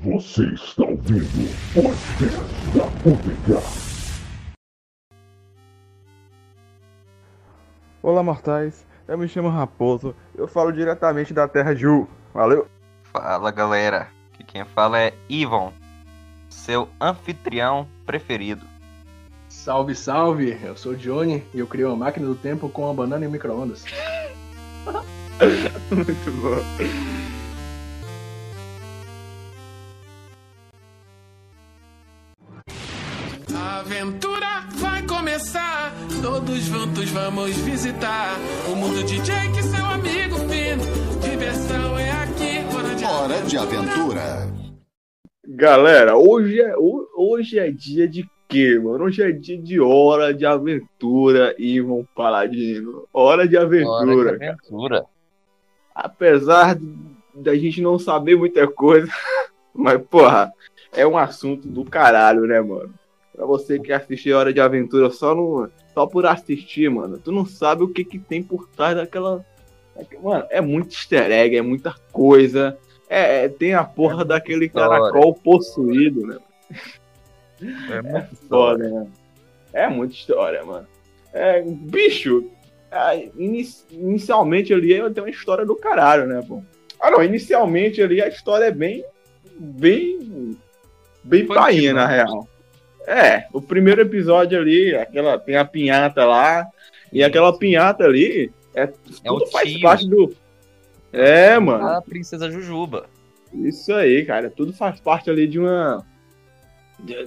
Você está ouvindo o podcast da UTK. Olá, mortais. Eu me chamo Raposo. Eu falo diretamente da terra de U. Valeu. Fala galera, aqui quem fala é Ivan, seu anfitrião preferido. Salve, salve! Eu sou o Johnny e eu criei uma máquina do tempo com uma banana e micro-ondas. Muito bom. Todos juntos vamos visitar o mundo de Jake, seu amigo fino. Diversão é aqui, hora de Hora de aventura. Galera, hoje é, ho- hoje é dia de quê, mano? Hoje é dia de hora de aventura, Ivan Paladino. Hora de Hora aventura. de aventura. Apesar de- da gente não saber muita coisa, mas, porra, é um assunto do caralho, né, mano? Pra você que assistir Hora de Aventura só, no, só por assistir, mano, tu não sabe o que que tem por trás daquela. daquela- Mano, é muito easter egg, é muita coisa. É, é, tem a porra daquele história. caracol possuído, né? É muito Foda, né? É muita história, mano. É, bicho, é, ini- inicialmente ali é- tem uma história do caralho, né, pô? Ah, não, inicialmente ali a história é bem. bem. bem painha, na né? real. É, o primeiro episódio ali, aquela, tem a pinhata lá, e aquela pinhata ali, é, É o tudo faz tio. parte do. É, mano. A princesa Jujuba. Isso aí, cara. Tudo faz parte ali de uma.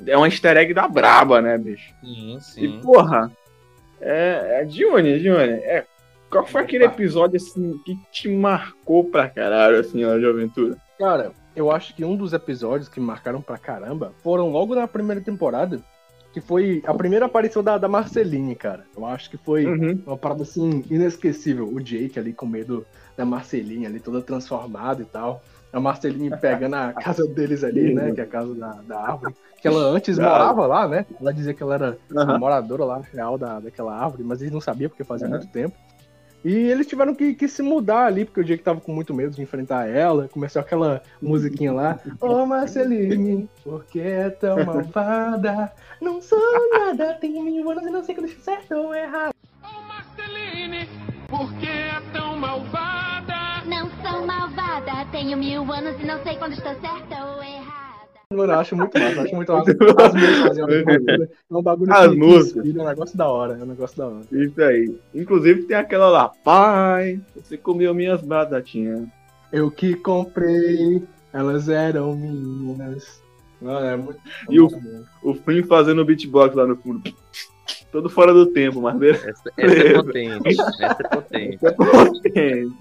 É uma easter egg da braba, né, bicho? Sim, E, sim. porra, é, é Johnny, Johnny, é, qual foi aquele episódio, assim, que te marcou pra caralho, assim, Hora de Aventura? Cara, eu acho que um dos episódios que marcaram pra caramba foram logo na primeira temporada, que foi a primeira aparição da, da Marceline, cara. Eu acho que foi Uhum. uma parada assim inesquecível. O Jake ali com medo da Marceline ali, toda transformada e tal. A Marceline pegando a casa deles ali, né? Que é a casa da, da árvore. Que ela antes morava lá, né? Ela dizia que ela era Aham. moradora lá, real da, daquela árvore, mas eles não sabiam porque fazia muito tempo. E eles tiveram que, que se mudar ali, porque o Jake tava com muito medo de enfrentar ela. Começou aquela musiquinha lá. Ô Marceline, por que é tão malvada? Não sou nada, tenho mil anos e não sei quando é certo ou errado. Ô Marceline, por que é tão malvada? Não sou malvada, tenho mil anos e não sei quando estou certa ou errada. Mano, eu acho muito massa, acho muito massa. As músicas bagulho. É um bagulho As que, que músicas. inspira, é um negócio da hora, é um negócio da hora. Isso aí. Inclusive tem aquela lá, pai, você comeu minhas batatinhas. Eu que comprei, elas eram minhas. Mano, é muito. E o- muito bom. O Finn fazendo o beatbox lá no fundo. Todo fora do tempo, mas beleza. Essa, essa é potente. Essa é potente. Essa é potente.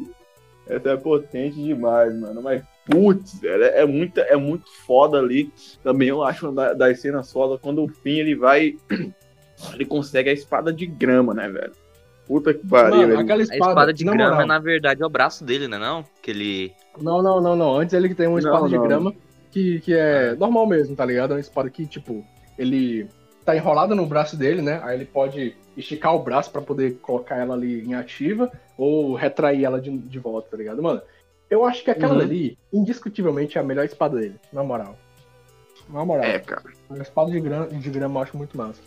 Essa é potente demais, mano. Mas, putz, velho, é, muita, é muito foda ali. Também eu acho uma da- das cenas foda quando o Finn ele vai. Ele consegue a espada de grama, né, velho? Puta que pariu, Mano, velho. aquela A espada, espada de na grama, moral, na verdade, é o braço dele, né? Não? Que ele. Não, não, não, não. Antes ele tem uma espada Não, de não. grama que, que é normal mesmo, tá ligado? É uma espada que, tipo, ele tá enrolada no braço dele, né? Aí ele pode esticar o braço pra poder colocar ela ali em ativa ou retrair ela de, de volta, tá ligado? Mano, eu acho que aquela Uhum. ali, indiscutivelmente, é a melhor espada dele, na moral. Na moral. É, cara. A espada de grama, de grama eu acho muito massa.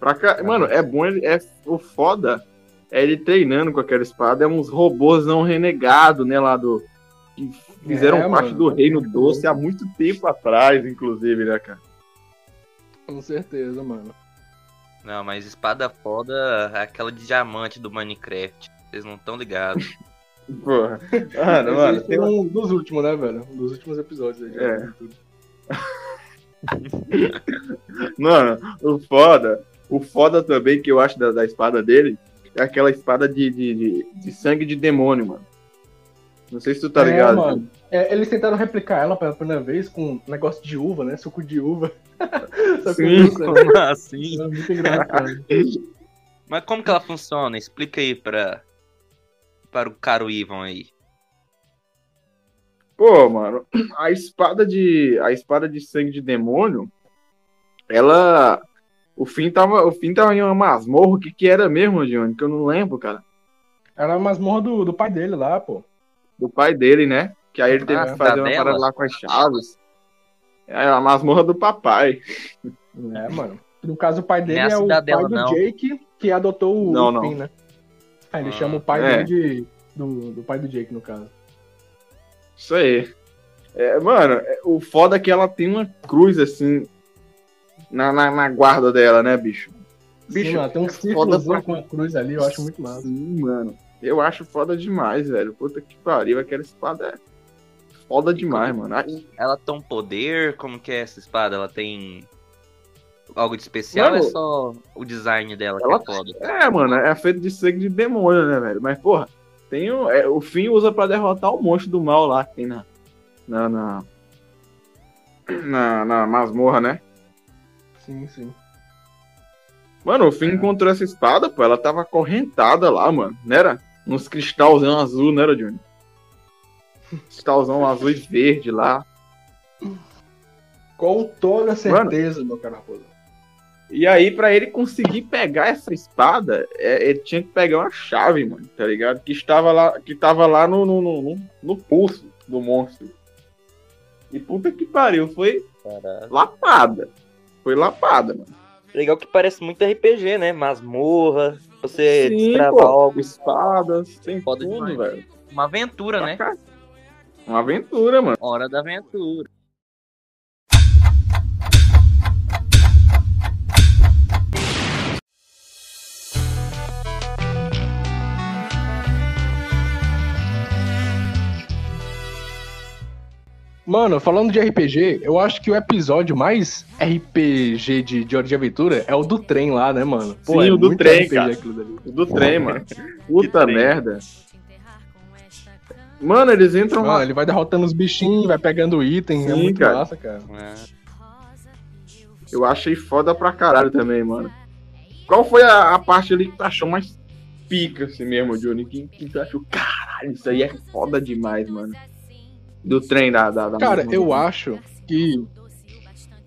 Pra cá, mano, é bom ele. É, o foda é ele treinando com aquela espada. É uns robôs não renegados, né, lá do. Que fizeram É, parte mano. do Reino Doce há muito tempo atrás, inclusive, né, cara? Com certeza, mano. Não, mas espada foda é aquela de diamante do Minecraft. Vocês não estão ligados. Porra. Mano, mano, tem foi um dos últimos, né, velho? Um dos últimos episódios aí. de É. Mano, o foda, o foda também que eu acho da, da espada dele é aquela espada de, de, de, de sangue de demônio, mano. Não sei se tu tá É, ligado. mano. É, eles tentaram replicar ela pela primeira vez com um negócio de uva, né? Suco de uva. Sei, Como assim? é muito engraçado. Mas como que ela funciona? Explica aí pra. Para o caro Ivan aí. Pô, mano, a espada de a espada de sangue de demônio, ela o fim tava, o fim tava em uma masmorra, o que que era mesmo, Johnny? Que eu não lembro, cara. Era a masmorra do, do pai dele lá, pô. Do pai dele, né? Que aí ele teve Ah, que fazer uma dela? parada lá com as chaves. É a masmorra do papai. É, mano. No caso, o pai dele é é, o pai cidadela, do não. Jake, que adotou o Não, não. Finn, né? Aí ele Ah, chama o pai é. dele de, do, do pai do Jake, no caso. Isso aí. É, mano, é- o foda é que ela tem uma cruz assim na, na, na guarda dela, né, bicho? Sim, mano, tem um é círculozinho pra- com a cruz ali, eu acho muito massa. Sim, mano. Eu acho foda demais, velho. Puta que pariu, aquela espada é foda demais, mano. Ai, Ela tem um poder? Como que é essa espada? Ela tem algo de especial Mano, ou é só o design dela ela- que é foda? É, mano, é feito de sangue de demônio, né, velho? Mas, porra, tem o, é, o fim usa pra derrotar o monstro do mal lá que tem na. Na. Na, na, na masmorra, né? Sim, sim. Mano, o Finn encontrou essa espada, pô. Ela tava acorrentada lá, mano. Não era? Uns cristalzão azul, não era, Johnny? Cristalzão azul e verde lá. Com toda certeza, meu cara Raposo. E aí, pra ele conseguir pegar essa espada, é, ele tinha que pegar uma chave, mano, tá ligado? Que estava lá, que tava lá no, no, no, no- pulso do monstro. E puta que pariu, foi Caralho. lapada. Foi lapada, mano. Legal que parece muito RPG, né? Masmorra, você Sim, destrava pô, algo. espadas, tem Foda tudo, demais. velho. Uma aventura, né? Uma aventura, mano. Hora da aventura. Mano, falando de RPG, eu acho que o episódio mais RPG de, de Hora de Aventura é o do trem lá, né, mano? Sim, é o do trem, RPG cara. dali. Do trem, mano. Puta trem. Mano, eles entram Mano, lá. ele vai derrotando os bichinhos, vai pegando item, é Sim, muito cara. massa, cara. É. Eu achei foda pra caralho também, mano. Qual foi a, a parte ali que tu achou mais pica assim mesmo, Johnny? Que, que tu achou, caralho, isso aí é foda demais, mano. Do trem da. da, da Cara, eu acho que.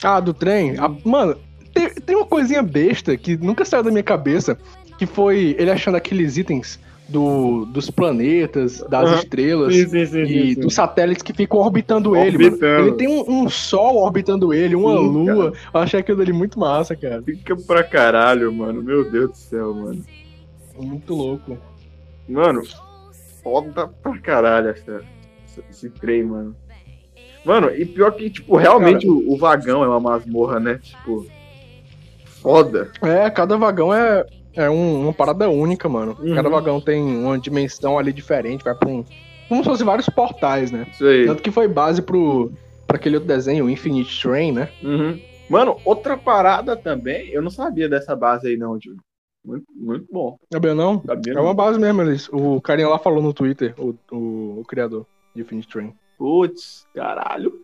Ah, do trem. a- Mano, tem, tem uma coisinha besta que nunca saiu da minha cabeça. Que foi ele achando aqueles itens do, dos planetas, das Aham. estrelas. E dos satélites que ficam orbitando, ele, mano. Orbitando. Ele tem um, um sol orbitando ele, uma Sim, lua. Eu achei aquilo ali muito massa, cara. Fica pra caralho, mano. Meu Deus do céu, mano. Muito louco. Mano, foda pra caralho essa, essa- esse trem, mano. Mano, e pior que, tipo, realmente o, o vagão é uma masmorra, né? Tipo, foda. É, cada vagão é, é um- uma parada única, mano. Uhum. Cada vagão tem uma dimensão ali diferente, vai pra um. Como se fossem vários portais, né? Isso aí. Tanto que foi base pro, pra aquele outro desenho, o Infinite Train, né? Uhum. Mano, outra parada também, eu não sabia dessa base aí, não, Júlio. Muito, muito bom. Sabia não? Sabia É não. uma base mesmo, eles. O carinha lá falou no Twitter, o, o, o criador de Infinite Train. Putz, caralho.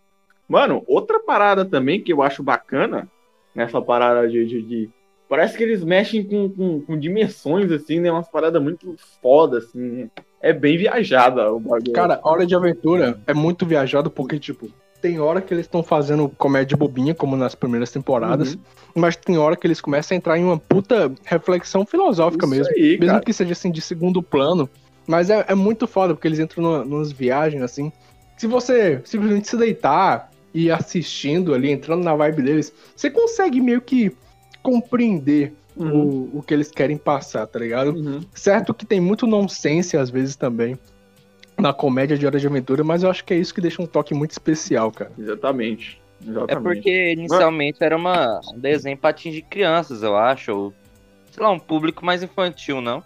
Mano, outra parada também que eu acho bacana nessa parada de. de- de- Parece que eles mexem com, com, com dimensões, assim, né? Umas paradas muito foda, assim. né? É bem viajada o bagulho. Cara, Hora de Aventura é muito viajado porque, tipo, tem hora que eles estão fazendo comédia bobinha, como nas primeiras temporadas, Uhum. mas tem hora que eles começam a entrar em uma puta reflexão filosófica Isso mesmo. aí, mesmo cara. que seja assim de segundo plano. Mas é, é muito foda, porque eles entram numa, numas viagens assim. Se você simplesmente se deitar e ir assistindo ali, entrando na vibe deles, você consegue meio que compreender Uhum. o, o que eles querem passar, tá ligado? Uhum. Certo que tem muito nonsense às vezes também na comédia de Hora de Aventura, mas eu acho que é isso que deixa um toque muito especial, cara. Exatamente. É Exatamente. porque inicialmente era uma, um desenho pra atingir crianças, eu acho. Ou, sei lá, um público mais infantil, não?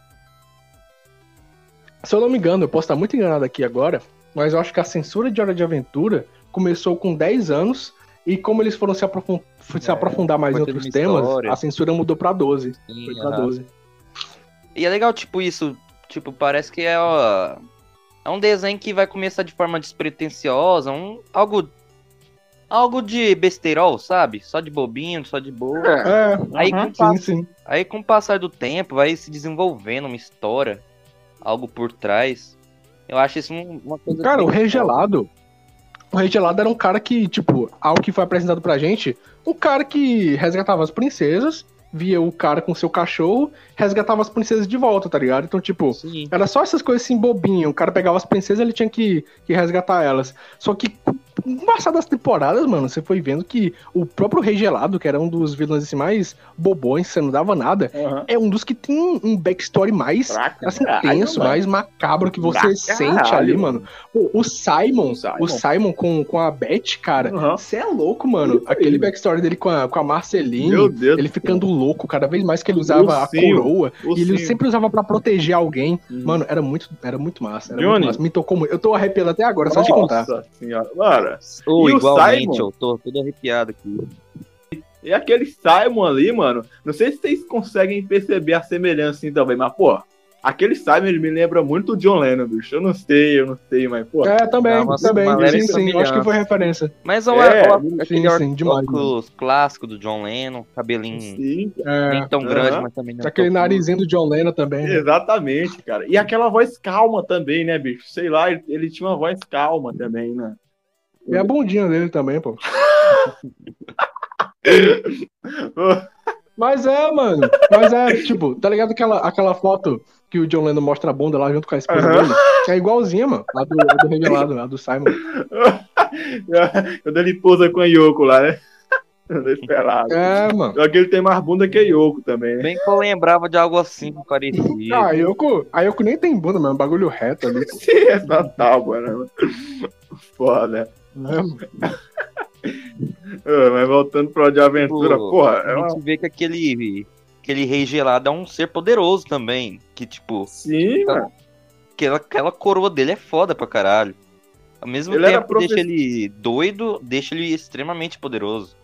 Se eu não me engano, eu posso estar muito enganado aqui agora, mas eu acho que a censura de Hora de Aventura começou com 10 anos e como eles foram se, aprofun- se É, aprofundar mais em outros temas, história. a censura mudou pra 12. Sim, Foi pra aham. 12. E é legal, tipo, isso. Tipo, parece que é, ó, é um desenho que vai começar de forma despretensiosa, um, algo. Algo de besteirol, sabe? Só de bobinho, só de boa. É. É, Aí, aham, com sim, sim. aí com o passar do tempo vai se desenvolvendo uma história, algo por trás. Eu acho isso um- uma coisa. Cara, o bem Rei foda. Gelado. O Rei Gelado era um cara que, tipo, ao que foi apresentado pra gente, um cara que resgatava as princesas, via o cara com seu cachorro, resgatava as princesas de volta, tá ligado? Então, tipo, Sim. era só essas coisas assim bobinhas. O cara pegava as princesas ele tinha que, que resgatar elas. Só que com o passar das temporadas, mano, você foi vendo que o próprio Rei Gelado, que era um dos vilões assim, mais bobões, você não dava nada, Aham. é um dos que tem um, backstory mais Pra assim, caralho, tenso, mais macabro que você sente caralho, ali, mano. Pô, o Simon, O Simon. o Simon com, com a Beth, cara, você é louco, mano. Aquele backstory dele com a, com a Marceline, Meu Deus. ele ficando louco, cada vez mais que ele usava a coroa, e ele sim. sempre usava pra proteger alguém. Hum. Mano, era muito, era muito massa. Era Johnny. muito massa. Me tocou muito. Eu tô arrepiado até agora, só de contar. Nossa senhora. Mano, Ô, E o igualmente, Simon? eu tô todo arrepiado aqui. e aquele Simon ali, mano, não sei se vocês conseguem perceber a semelhança assim também, mas, pô, aquele Simon, ele me lembra muito o John Lennon, bicho. Eu não sei, eu não sei, mas, pô. É, também, uma- também. uma Sim, sim. Eu acho que foi referência. Mas o, É, o- sim, aquele sim, demais, óculos clássico do John Lennon, cabelinho Sim, É, nem tão aham. grande, mas também não aquele narizinho do John Lennon também. né? exatamente, cara. E aquela voz calma também, né, bicho? Sei lá, ele, ele tinha uma voz calma também, né? E a bundinha dele também, pô. Mas é, mano. Mas é, tipo, tá ligado aquela, aquela foto que o John Lennon mostra a bunda lá junto com a esposa Aham. dele? É igualzinha, mano. A do, do revelado, a do Simon. Quando ele pousa com a Yoko lá, né? Desesperado. É, mano. Só que ele tem mais bunda que a Yoko também, né? Bem que eu lembrava de algo assim parecido. Ah, a Yoko, a Yoko nem tem bunda, mano. É um bagulho reto ali. Sim, é tábua, né? Foda. É, mas voltando pro de aventura, Pô, porra, é a uma... gente vê que aquele, aquele rei gelado é um ser poderoso também. Que, tipo, Sim, mano. aquela, aquela coroa dele é foda pra caralho. Ao mesmo Ele era tempo que deixa profe- ele doido, deixa ele extremamente poderoso.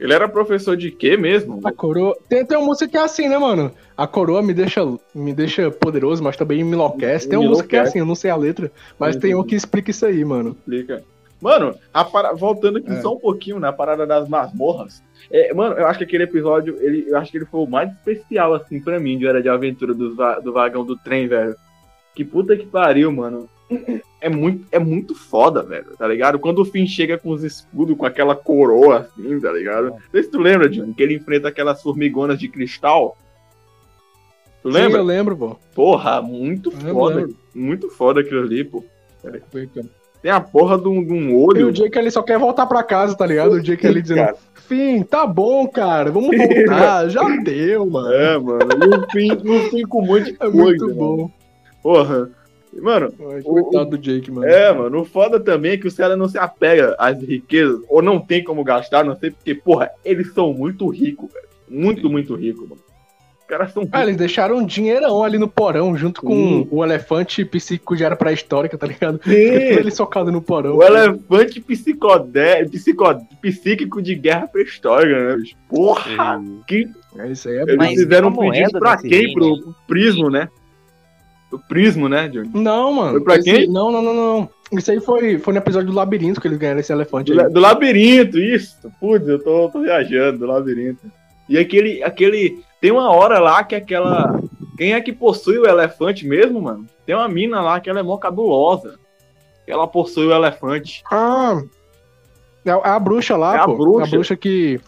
Ele era professor de quê mesmo? A coroa. Tem, tem uma música que é assim, né, mano? A coroa me deixa, me deixa poderoso, mas também me enlouquece. Tem uma Me música que é assim, eu não sei a letra, mas tem um que explica isso aí, mano. Explica. Mano, a para- voltando aqui É. só um pouquinho na parada das masmorras. É, mano, eu acho que aquele episódio, ele, eu acho que ele foi o mais especial, assim, pra mim, de Hora de Aventura do, va- do vagão do trem, velho. Que puta que pariu, mano. É muito, é muito foda, velho, tá ligado? Quando o Finn chega com os escudos, com aquela coroa, assim, tá ligado? Não sei se tu lembra, Johnny, que ele enfrenta aquelas formigonas de cristal. Tu Sim, lembra? eu lembro, pô. Porra, muito Eu foda. lembro. Muito foda aquilo ali, pô. Foi, cara. Tem a porra de um, de um E olho. o Jake ele só quer voltar pra casa, tá ligado? O Jake ali dizendo, Cara. Fim, tá bom, cara, vamos voltar, já deu, mano. É, mano. E o fim, o fim com um monte de É coisa. muito mano. bom. Porra. Mano, Ai, O- Coitado do Jake, mano. é, mano. O foda também é que os caras não se apegam às riquezas, ou não tem como gastar, não sei porque, porra, eles são muito ricos, velho. Muito, muito ricos, mano. Os caras são Ah, eles deixaram um dinheirão ali no porão, junto com o elefante psíquico de era pré-histórica, tá ligado? Sim. Ele socado no porão. O elefante psicodé, psico, psíquico de guerra pré-histórica, né? Porra! Que É isso aí, é Eles Mas fizeram um pedido pra desse quem? rei, Pro, né? pro Prismo, né? O Prismo, né, Johnny? Não, mano. Foi pra esse- quem? Não, não, não, não. Isso aí foi, foi no episódio do labirinto que eles ganharam esse elefante Do, do labirinto, isso. Putz, eu tô, tô viajando do labirinto. E aquele, aquele. Tem uma hora lá que aquela. Quem é que possui o elefante mesmo, mano? Tem uma mina lá que ela é mó cabulosa. Ela possui o elefante. Ah, é a, a bruxa lá, É a pô. bruxa. A bruxa que.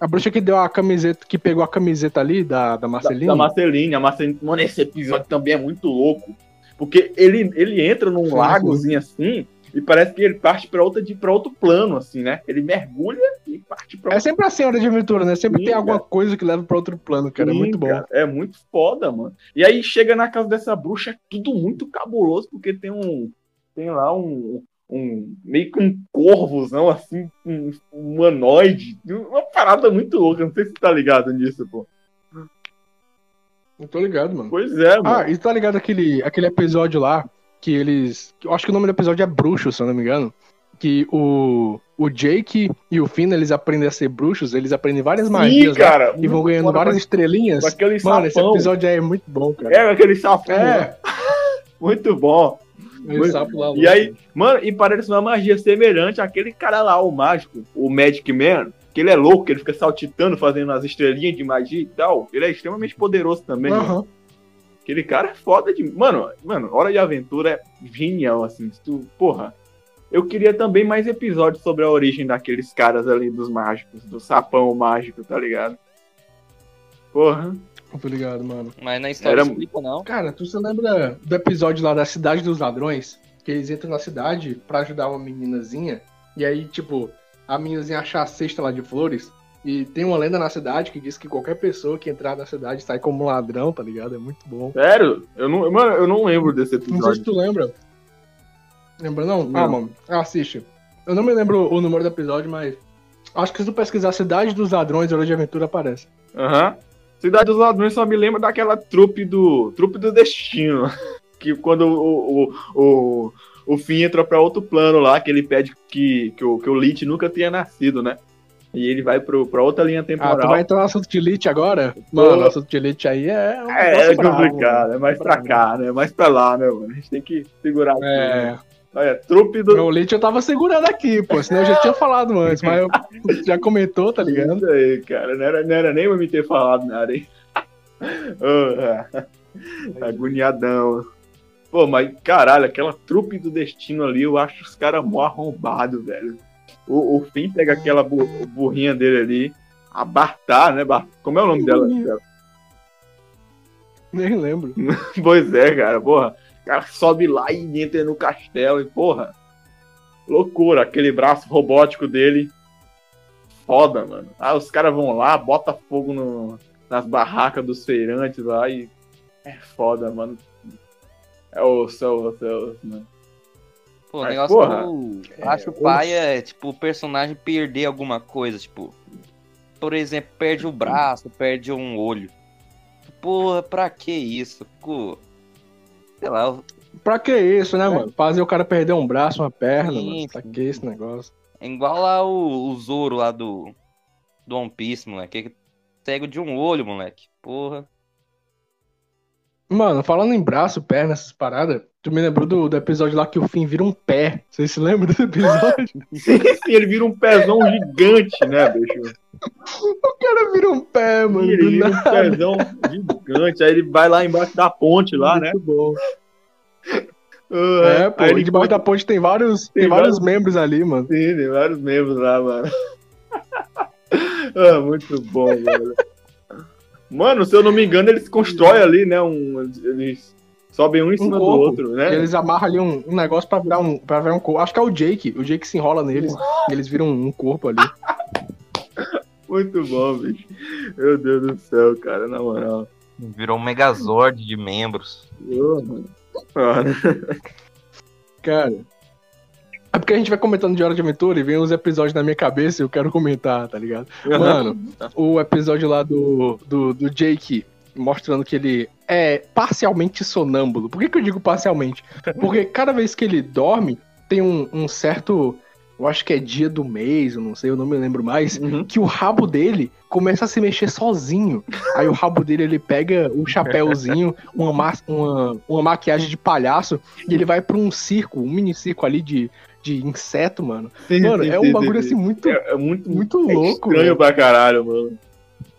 A bruxa que deu a camiseta, que pegou a camiseta ali da, da Da, Marceline. da Marceline. A Marceline. Mano, esse episódio também é muito louco. Porque ele, ele entra num lagozinho assim. E parece que ele parte pra, outra, de- pra outro plano, assim, né? Ele mergulha e parte pra É sempre assim a hora de aventura, né? Sempre Sim, tem alguma cara. coisa que leva pra outro plano, cara. é Sim, muito bom. cara, é muito foda, mano. E aí chega na casa dessa bruxa, é tudo muito cabuloso, porque tem um. Tem lá um. um meio que um corvozão, assim, um humanoide. Uma parada muito louca. Não sei se você tá ligado nisso, pô. Eu tô ligado, mano. Pois é, mano. Ah, e tá ligado aquele, aquele episódio lá que eles. Eu acho que o nome do episódio é Bruxo, se eu não me engano. Que o, o Jake e o Finn, eles aprendem a ser bruxos, eles aprendem várias magias lá, cara. e vão ganhando várias estrelinhas. aquele Mano, esse sapão. episódio aí é muito bom, cara. É, aquele sapão. É, Muito bom. esse lá. E aí, mano, e parece uma magia semelhante àquele cara lá, o mágico, o Magic Man, que ele é louco, que ele fica saltitando, fazendo as estrelinhas de magia e tal. Ele é extremamente poderoso também. né? Aquele cara é foda de. Mano, mano, Hora de Aventura é genial, assim. Tu, porra. Eu queria também mais episódios sobre a origem daqueles caras ali dos mágicos, do sapão mágico, tá ligado? Porra. Tô ligado, mano. Mas na história Era- explica, não. Cara, tu se lembra do episódio lá da Cidade dos Ladrões? Que eles entram na cidade pra ajudar uma meninazinha. E aí, tipo, a meninazinha acha a cesta lá de flores. E tem uma lenda na cidade que diz que qualquer pessoa que entrar na cidade sai como um ladrão, tá ligado? É muito bom. Sério? Eu não, mano, eu não lembro desse Não sei se episódio. tu lembra. Lembra não? Não. Ah, mano, assiste. Eu não me lembro o número do episódio, mas. Acho que se tu pesquisar Cidade dos Ladrões, Hora de Aventura aparece. Aham. Cidade dos Ladrões só me lembra daquela trupe do. Trupe do Destino. Que quando o, o, o, o Finn entra pra outro plano lá, que ele pede que, que, o, que o Lich nunca tenha nascido, né? E ele vai pro, pra outra linha Ah, tu temporal. vai entrar no assunto de Elite agora? Mano, o assunto de Elite aí é. Um É, é bravo, complicado, mano. é mais pra cá, né? Mais pra lá, né, mano? A gente tem que segurar aqui. É. né? Olha, trupe do. Meu leite eu tava segurando aqui, pô. Senão eu já tinha falado antes, mas eu já comentou, tá ligado? Isso aí, cara. Não era, não era nem pra me ter falado nada, hein? oh, agoniadão. Pô, mas caralho, aquela trupe do destino ali, eu acho os caras mó arrombados, velho. O, o Finn pega aquela bu- burrinha dele ali, a Bartar, né? Como é o nome dela? Nem lembro. pois é, cara, porra. O cara sobe lá e entra no castelo e, porra, loucura, aquele braço robótico dele. Foda, mano. Ah, os caras vão lá, bota fogo no- nas barracas dos feirantes lá e. É foda, mano. É o céu, céu, mano. Pô, o negócio porra, que eu acho pai é, tipo, o personagem perder alguma coisa, tipo. Por exemplo, perde o braço, perde um olho. Porra, pra que isso? Ficou. Sei lá, eu- Pra que isso, né, mano? Fazer o cara perder um braço, uma perna, Sim, mano. Pra que esse negócio? é igual lá o, o Zoro lá do. Do One Piece, moleque. que Cego de um olho, moleque. Porra. Mano, falando em braço, perna, essas paradas, tu me lembrou do, do episódio lá que o Finn vira um pé. Vocês se lembram desse episódio? Sim, sim, ele vira um pezão gigante, né, bicho? o cara vira um pé, mano. Ele vira um pezão gigante, aí ele vai lá embaixo da ponte lá, né? Muito bom. Ah, É, pô, aí e debaixo da ponte tem vários, tem Tem vários vários- membros ali, mano. Sim, tem vários membros lá, mano. ah, muito bom, velho. Mano, se eu não me engano, eles constroem ali, né? Um, eles sobem um em cima do outro, né? E eles amarram ali um, um negócio pra virar um, pra virar um corpo. Acho que é o Jake. O Jake se enrola neles. e eles viram um corpo ali. Muito bom, bicho. Meu Deus do céu, cara, na moral. Virou um megazord de membros. Mano. Mano, Cara. É porque a gente vai comentando de Hora de Aventura e vem uns episódios na minha cabeça e eu quero comentar, tá ligado? Mano, o episódio lá do, do, do Jake mostrando que ele é parcialmente sonâmbulo. Por que, que eu digo parcialmente? Porque cada vez que ele dorme, tem um, um certo. Eu acho que é dia do mês, eu não sei, eu não me lembro mais. Uhum. Que o rabo dele começa a se mexer sozinho. Aí o rabo dele ele pega um chapéuzinho, uma, ma- uma, uma maquiagem de palhaço, e ele vai pra um circo, um mini circo ali de, de inseto, mano. Sim, Mano, sim, é sim, um bagulho sim, assim sim. muito, É, é muito, muito é louco. estranho velho. pra caralho, mano.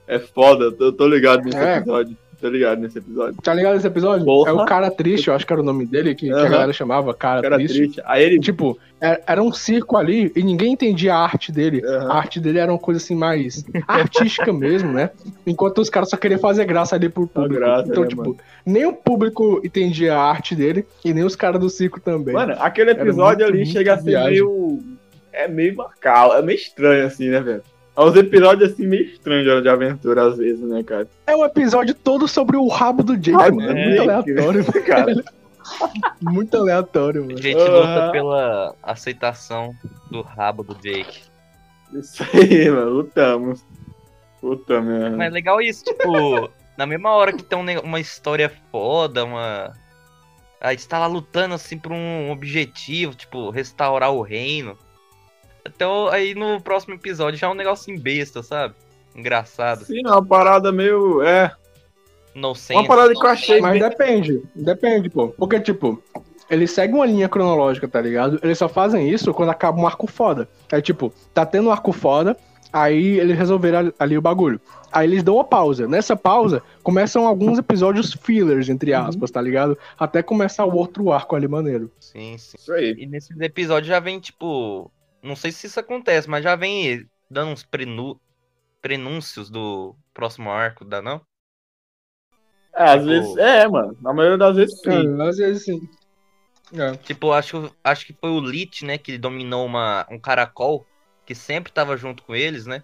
É foda, tô, tô ligado nesse É. episódio. Tô ligado nesse episódio. Tá ligado esse episódio? Porra. É o cara triste, eu acho que era o nome dele, que, que a galera chamava cara, Cara triste. triste. Aí ele. Tipo, é- era um circo ali e ninguém entendia a arte dele. Aham. A arte dele era uma coisa assim mais artística mesmo, né? Enquanto os caras só queriam fazer graça ali pro público. graça, então, né, tipo, mano? nem o público entendia a arte dele e nem os caras do circo também. Mano, aquele Era episódio ali chega a ser viagem. meio. É meio macabro, é meio estranho, assim, né, velho? É uns episódios assim meio estranhos de aventura, às vezes, né, cara? É um episódio todo sobre o rabo do Jake, Ah, mano. É, é, muito aleatório, cara. muito aleatório, A mano. gente Aham. luta pela aceitação do rabo do Jake. Isso aí, mano, lutamos. Puta merda. Mas é legal isso, tipo, na mesma hora que tem um uma história foda, uma. Aí você tá lá lutando assim por um objetivo, tipo, restaurar o reino. Então aí no próximo episódio já é um negocinho besta, sabe? Engraçado. Sim, é uma parada meio. É. No sense. Uma parada que eu achei. Mas depende, depende, pô. Porque, tipo, eles seguem uma linha cronológica, tá ligado? Eles só fazem isso quando acaba um arco foda. É tipo, tá tendo um arco foda, aí eles resolveram ali- ali o bagulho. Aí eles dão uma pausa. Nessa pausa, começam alguns episódios fillers, entre aspas, tá ligado? Até começar o outro arco ali maneiro. Sim, sim. Isso aí. E nesses episódios já vem, tipo. Não sei se isso acontece, mas já vem dando uns prenu... prenúncios do próximo arco, dá não? É, às Tipo- vezes. É, mano. Na maioria das vezes sim. É, às vezes sim. É. Tipo, acho, acho que foi o Lich, né, que dominou uma, um caracol, que sempre tava junto com eles, né?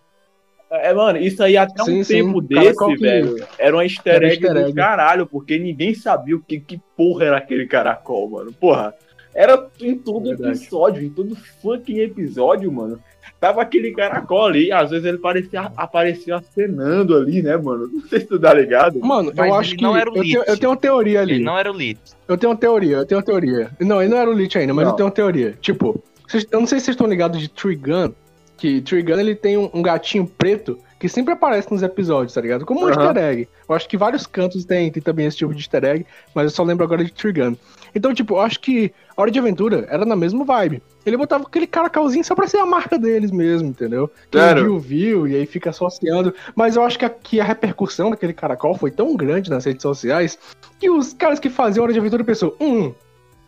É, mano, isso aí até um Sim, sim. tempo desse, que- velho, era uma easter Era egg easter do egg. caralho, porque ninguém sabia o que, que porra era aquele caracol, mano. Porra, era em todo Verdade. episódio, em todo fucking episódio, mano. Tava aquele caracol ali, às vezes ele parecia, aparecia acenando ali, né, mano? Não sei se tu tá ligado. Mano, Mas eu acho que. não era o eu, tenho, eu tenho uma teoria ali. Ele não era o Lich. Eu tenho uma teoria, eu tenho uma teoria. Não, ele não era o Lich ainda, mas Não. eu tenho uma teoria. Tipo, eu não sei se vocês estão ligados de Trigun, que Trigun ele tem um, um gatinho preto que sempre aparece nos episódios, tá ligado? Como um Aham. easter egg. Eu acho que vários cantos tem, tem também esse tipo de easter egg, mas eu só lembro agora de Trigun. Então, tipo, eu acho que a Hora de Aventura era na mesma vibe. Ele botava aquele caracolzinho só pra ser a marca deles mesmo, entendeu? Quem Sério? viu, viu, e aí fica associando. Mas eu acho que aqui a repercussão daquele caracol foi tão grande nas redes sociais que os caras que faziam Hora de Aventura pensou, hum,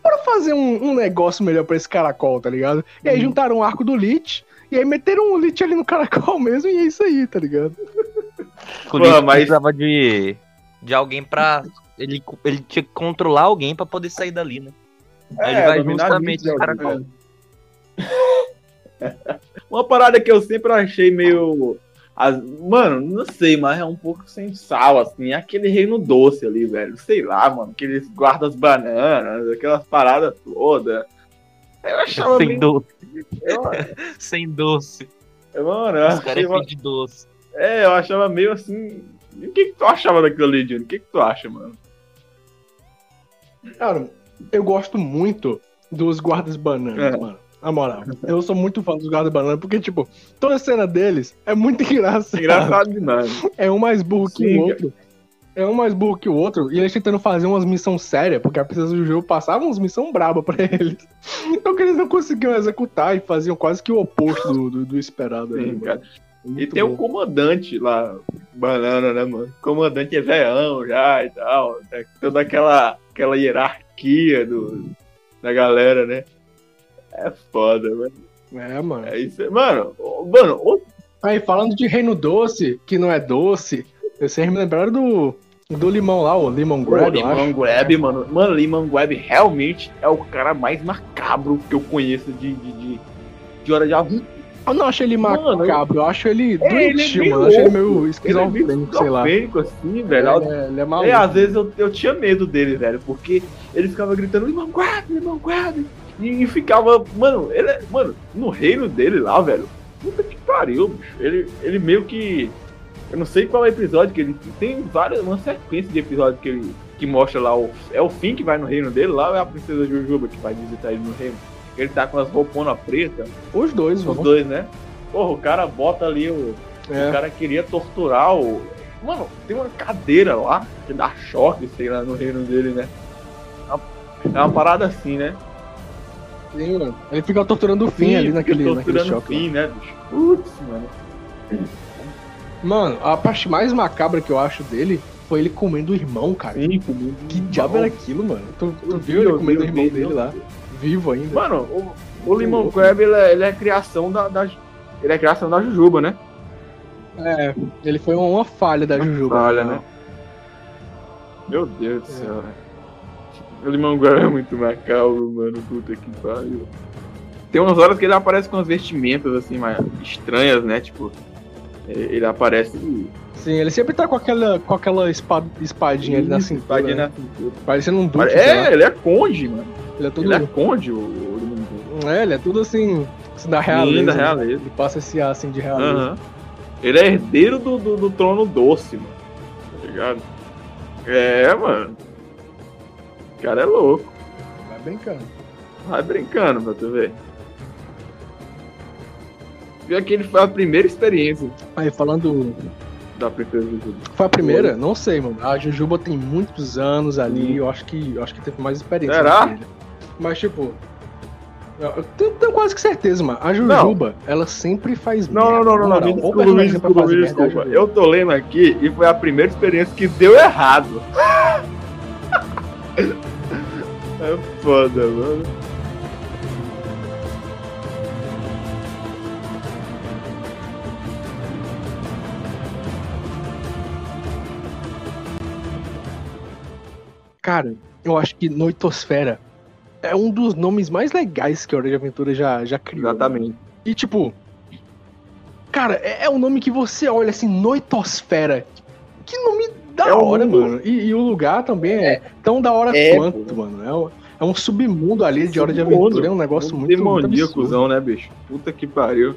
bora fazer um, um negócio melhor pra esse caracol, tá ligado? E aí juntaram o arco do Lich, e aí meteram o Lich ali no caracol mesmo, e é isso aí, tá ligado? O Pô, Lich mas- precisava de, de alguém pra. Ele, ele tinha que controlar alguém pra poder sair dali, né? Aí ele vai dominar justamente 20 no caracol. né? Uma parada que eu sempre achei meio. as- Mano, não sei, mas é um pouco sem sal, assim. É aquele reino doce ali, velho. Sei lá, mano. Aqueles guardas bananas, aquelas paradas todas. Eu achava Sem meio. doce. Eu, Sem doce. mano, eu Os caras achei é uma- de doce. é, eu achava meio assim. E O que, que tu achava daquilo ali, Johnny? O que, que tu acha, mano? Cara, eu gosto muito dos guardas bananas, É. mano. Na moral, eu sou muito fã dos guardas bananas, porque, tipo, toda a cena deles é muito engraçada. Engraçado demais. É um mais burro que Sim, o outro. É um mais burro que o outro. E eles tentando fazer umas missões sérias, porque a princesa do jogo passava umas missões braba pra eles. Então que eles não conseguiam executar e faziam quase que o oposto do, do, do esperado. ali, Sim, cara. E Muito tem o comandante lá, banana, né, mano? Comandante é veão já e tal. Tem toda aquela, aquela hierarquia do, da galera, né? É foda, mano. É, mano. É isso. Mano, mano, Aí, falando de reino doce, que não é doce, vocês me lembraram do, do limão lá, o Lemon o Grab. Limão Grab, mano. Mano, Limão Grab realmente é o cara mais macabro que eu conheço de, de, de, de hora de aventura. Eu não acho ele Mano, macabro, eu acho ele é doentio, mano. Eu acho ele meio é esquizofrênico, sei lá. assim, velho. Ele é, ele é maluco. É, às vezes eu, eu tinha medo dele, velho, porque ele ficava gritando, Limão Grab, Limão Grab. E, e ficava, mano, ele, é- mano, no reino dele lá, velho, puta que pariu, bicho. Ele, ele meio que, eu não sei qual é o episódio que ele, tem várias, uma sequência de episódios que ele, que mostra lá, o, é o Finn que vai no reino dele lá ou é a princesa Jujuba que vai visitar ele no reino? Ele tá com as rouponas pretas, Os dois, os vão. dois, né? Porra, o cara bota ali o, É. o cara queria torturar o. Mano, tem uma cadeira lá que dá choque, sei lá, no reino dele, né? É uma- parada assim, né? Sim, mano. Ele fica torturando o fim ali naquele, naquele torturando o choque. lá. fim, né, bicho? Putz, mano. Mano, a parte mais macabra que eu acho dele foi ele comendo o irmão, cara. Sim, comigo. Que diabo era aquilo, mano? Tu, tu viu vi, ele comendo o irmão dele lá? Vivo ainda. Mano, o, o Limão Crab, ele é, ele é criação da, da. Ele é criação da Jujuba, né? É, ele foi uma, uma falha da Jujuba. Falha, né? Meu Deus do céu, velho. O Limão Crab é muito macabro, mano. Puta que pariu. Tem umas horas que ele aparece com as vestimentas assim, mais estranhas, né? Tipo, ele aparece Sim, ele sempre tá com aquela, com aquela espa- espadinha ali na cintura. espadinha né? na cintura. Parecendo um duque. É, ele é conde, mano. Ele é todo. Ele é conde, o. É, ele é tudo assim. assim, da realeza. Sim, da né? realeza. Ele passa esse ar assim de realeza. Aham. Ele é herdeiro do, do, do trono doce, mano. Tá ligado? É, mano. O cara é louco. Vai brincando. Vai brincando pra tu ver. Pior que ele foi a primeira experiência Aí, falando. da Princesa Judo. Foi a primeira? Não sei, mano. A Jujuba tem muitos anos ali. Eu acho que, eu acho que teve mais experiência. Será? Mas, tipo. Eu tenho, tenho quase que certeza, mano. A Jujuba, ela sempre faz Não, não, merda. não, não, não. Ou desculpa, me desculpa, me desculpa. Jujuba. Eu tô lendo aqui e foi a primeira experiência que deu errado. É foda, mano. Cara, eu acho que Noitosfera é um dos nomes mais legais que a Hora de Aventura já, já criou. Exatamente. E tipo. Cara, é, é um nome que você olha assim, Noitosfera. Que nome da É hora, mundo. mano. E, e o lugar também é, tão da hora É, quanto, mano. É um, é um submundo ali de Hora de. Aventura. É um negócio muito, muito absurdo. demoníacozão, né, bicho? Puta que pariu.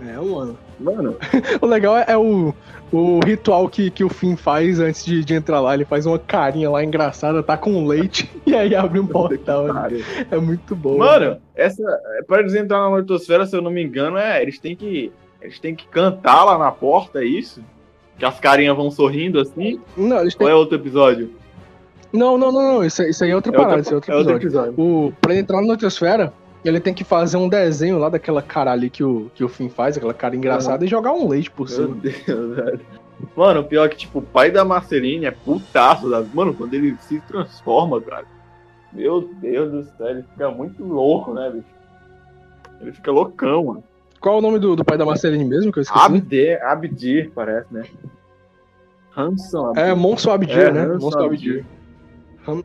É, mano. Mano, O legal é, é o, o ritual que, que o Finn faz antes de, de entrar lá. Ele faz uma carinha lá engraçada, tá com leite, e aí abre um portal. né? É muito bom. Mano, essa. Para eles entrar na Mortosfera, se eu não me engano, é. Eles têm que. Eles têm que cantar lá na porta, é isso? Que as carinhas vão sorrindo assim? Não, eles têm- Ou é outro episódio? não, não, não, não. Isso, isso aí é outra É parada, outro- isso é outro é outro episódio. episódio. O, pra ele entrar na Notiosfera, ele tem que fazer um desenho lá daquela cara ali que o, que o Finn faz, aquela cara engraçada, e jogar um leite por Meu cima. Deus, velho. Mano, o pior é que, tipo, o pai da Marceline é putaço. Mano, quando ele se transforma, cara. Meu Deus do céu, ele fica muito louco, né, bicho? Ele fica loucão, mano. Qual é o nome do, do pai da Marceline mesmo, que eu esqueci? Abdir, Abdir, parece, né? Hanson É Monso Abdir, É, né? Hanson Monso Abdir. Han-